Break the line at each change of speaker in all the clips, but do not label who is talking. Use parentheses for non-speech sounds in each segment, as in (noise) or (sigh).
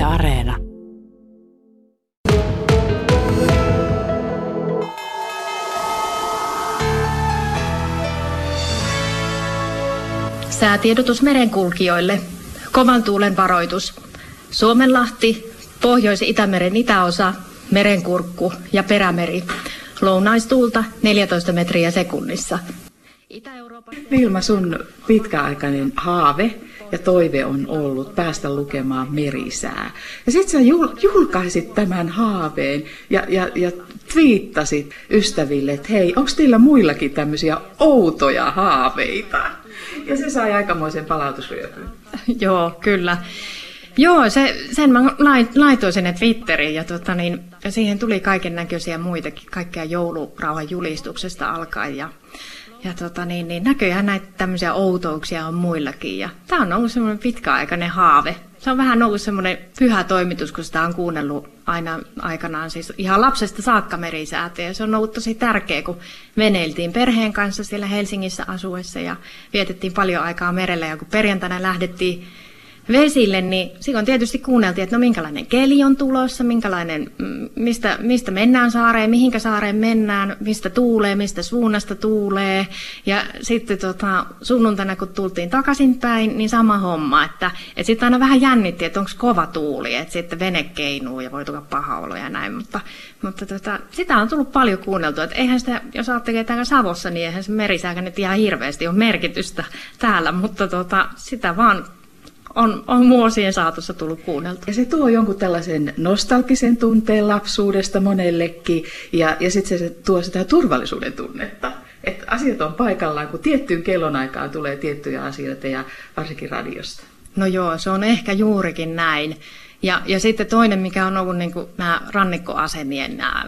Yle Areena.
Säätiedotus merenkulkijoille. Kovan tuulen varoitus. Suomenlahti, Pohjois-Itämeren itäosa, Merenkurkku ja Perämeri. Lounaistuulta 14 metriä sekunnissa.
Vilma, sun pitkäaikainen haave ja toive on ollut päästä lukemaan merisää. Ja sit sä jul- julkaisit tämän haaveen ja, ja, ja twiittasit ystäville, että hei, onko teillä muillakin tämmöisiä outoja haaveita? Ja se sai aikamoisen palautusryöpyn. (laughs)
Joo, kyllä. Joo, se, sen mä laitoin sinne Twitteriin ja, tota niin, siihen tuli kaiken näköisiä muitakin, kaikkea joulurauhan julistuksesta alkaen. Ja, ja tota niin, niin näköjään näitä tämmöisiä outouksia on muillakin. Ja tämä on ollut semmoinen pitkäaikainen haave. Se on vähän ollut semmoinen pyhä toimitus, kun sitä on kuunnellut aina aikanaan, siis ihan lapsesta saakka merisäätöjä. Ja se on ollut tosi tärkeä, kun veneiltiin perheen kanssa siellä Helsingissä asuessa ja vietettiin paljon aikaa merellä. Ja kun perjantaina lähdettiin vesille, niin silloin tietysti kuunneltiin, että no minkälainen keli on tulossa, minkälainen, mm, mistä, mistä mennään saareen, mihinkä saareen mennään, mistä tuulee, mistä suunnasta tuulee. Ja sitten tota, sunnuntaina, kun tultiin takaisinpäin, niin sama homma, että, että sitten aina vähän jännitti, että onko kova tuuli, että sitten vene keinuu ja voi tulla paha olo ja näin, mutta, mutta tota, sitä on tullut paljon kuunneltua, että eihän sitä, jos ajattelee täällä Savossa, niin eihän se merisääkä nyt ihan hirveästi ole merkitystä täällä, mutta tota, sitä vaan on, on vuosien saatossa tullut kuunneltu.
Ja se tuo jonkun tällaisen nostalgisen tunteen lapsuudesta monellekin, ja, ja sitten se tuo sitä turvallisuuden tunnetta. Että asiat on paikallaan, kun tiettyyn kellonaikaan tulee tiettyjä asioita, ja varsinkin radiosta.
No joo, se on ehkä juurikin näin. Ja, ja sitten toinen, mikä on ollut niin kuin nämä rannikkoasemien nämä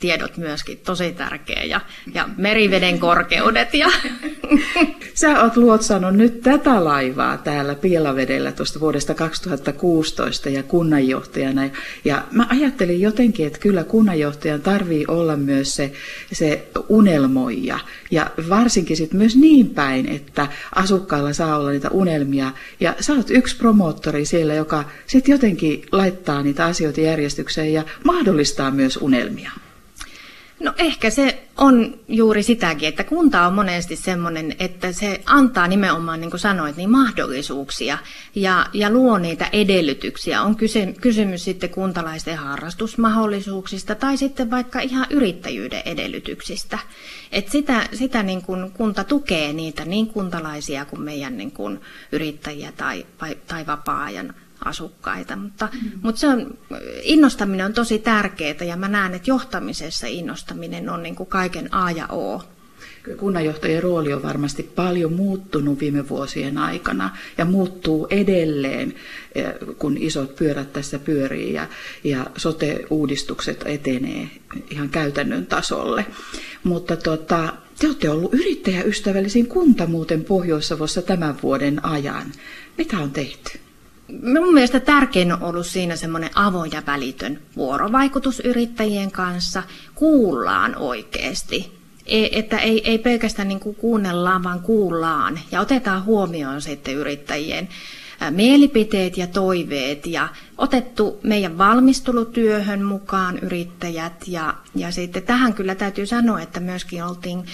tiedot myöskin tosi tärkeä ja, ja meriveden korkeudet. Ja. (laughs)
Sä oot luotsannut nyt tätä laivaa täällä Pielavedellä tuosta vuodesta 2016 ja kunnanjohtajana. Ja mä ajattelin jotenkin, että kyllä kunnanjohtajan tarvii olla myös se, se unelmoija. Ja varsinkin sit myös niin päin, että asukkailla saa olla niitä unelmia. Ja sä oot yksi promoottori siellä, joka sit sitten jotenkin laittaa niitä asioita järjestykseen ja mahdollistaa myös unelmia?
No ehkä se on juuri sitäkin, että kunta on monesti sellainen, että se antaa nimenomaan, niin kuin sanoit, niin mahdollisuuksia ja, ja luo niitä edellytyksiä. On kyse, kysymys sitten kuntalaisten harrastusmahdollisuuksista tai sitten vaikka ihan yrittäjyyden edellytyksistä. Et sitä sitä niin kuin kunta tukee niitä niin kuntalaisia kuin meidän niin kuin yrittäjiä tai, tai vapaa-ajan asukkaita. Mutta, mm. mutta se on, innostaminen on tosi tärkeää ja mä näen, että johtamisessa innostaminen on niin kuin kaiken A ja O.
Kunnanjohtajien rooli on varmasti paljon muuttunut viime vuosien aikana ja muuttuu edelleen, eh, kun isot pyörät tässä pyörii ja, ja sote-uudistukset etenee ihan käytännön tasolle. Mutta tota, te olette ollut yrittäjäystävällisin kunta muuten Pohjois-Savossa tämän vuoden ajan. Mitä on tehty?
Minun mielestä tärkein on ollut siinä semmoinen avoin ja välitön vuorovaikutus yrittäjien kanssa. Kuullaan oikeasti. E, että ei, ei pelkästään niin kuin kuunnellaan, vaan kuullaan ja otetaan huomioon sitten yrittäjien mielipiteet ja toiveet ja otettu meidän valmistelutyöhön mukaan yrittäjät. Ja, ja sitten tähän kyllä täytyy sanoa, että myöskin oltiin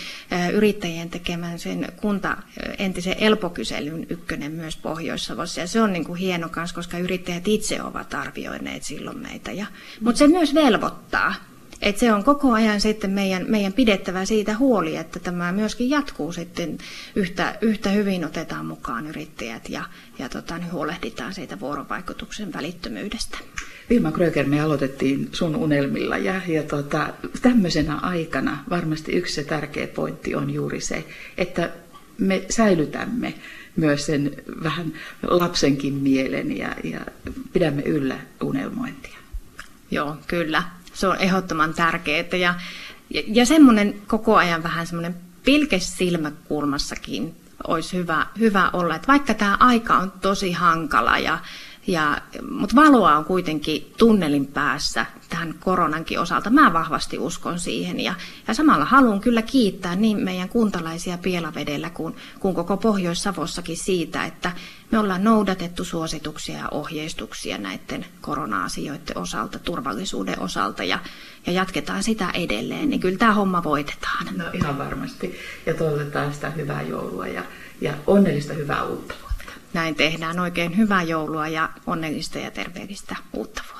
yrittäjien tekemään sen kunta entisen elpokyselyn ykkönen myös Pohjois-Savossa. Ja se on niin kuin hieno kanssa, koska yrittäjät itse ovat arvioineet silloin meitä. Ja, mutta se myös velvoittaa et se on koko ajan sitten meidän, meidän pidettävä siitä huoli, että tämä myöskin jatkuu sitten yhtä, yhtä hyvin otetaan mukaan yrittäjät ja, ja tota, niin huolehditaan siitä vuorovaikutuksen välittömyydestä.
Vilma Kröger, me aloitettiin sun unelmilla ja, ja tota, tämmöisenä aikana varmasti yksi se tärkeä pointti on juuri se, että me säilytämme myös sen vähän lapsenkin mielen ja, ja pidämme yllä unelmointia.
Joo, kyllä se on ehdottoman tärkeää. Ja, ja, ja semmoinen koko ajan vähän semmoinen pilkes silmäkulmassakin olisi hyvä, hyvä olla, että vaikka tämä aika on tosi hankala ja Ja, mutta valoa on kuitenkin tunnelin päässä tämän koronankin osalta. Mä vahvasti uskon siihen ja, ja samalla haluan kyllä kiittää niin meidän kuntalaisia Pielavedellä kuin, kuin koko Pohjois-Savossakin siitä, että me ollaan noudatettu suosituksia ja ohjeistuksia näiden korona-asioiden osalta, turvallisuuden osalta ja, ja jatketaan sitä edelleen, niin kyllä tämä homma voitetaan.
No ihan varmasti ja toivotetaan sitä hyvää joulua ja, ja onnellista hyvää uutta vuotta.
Näin tehdään oikein hyvää joulua ja onnellista ja terveellistä uutta vuotta.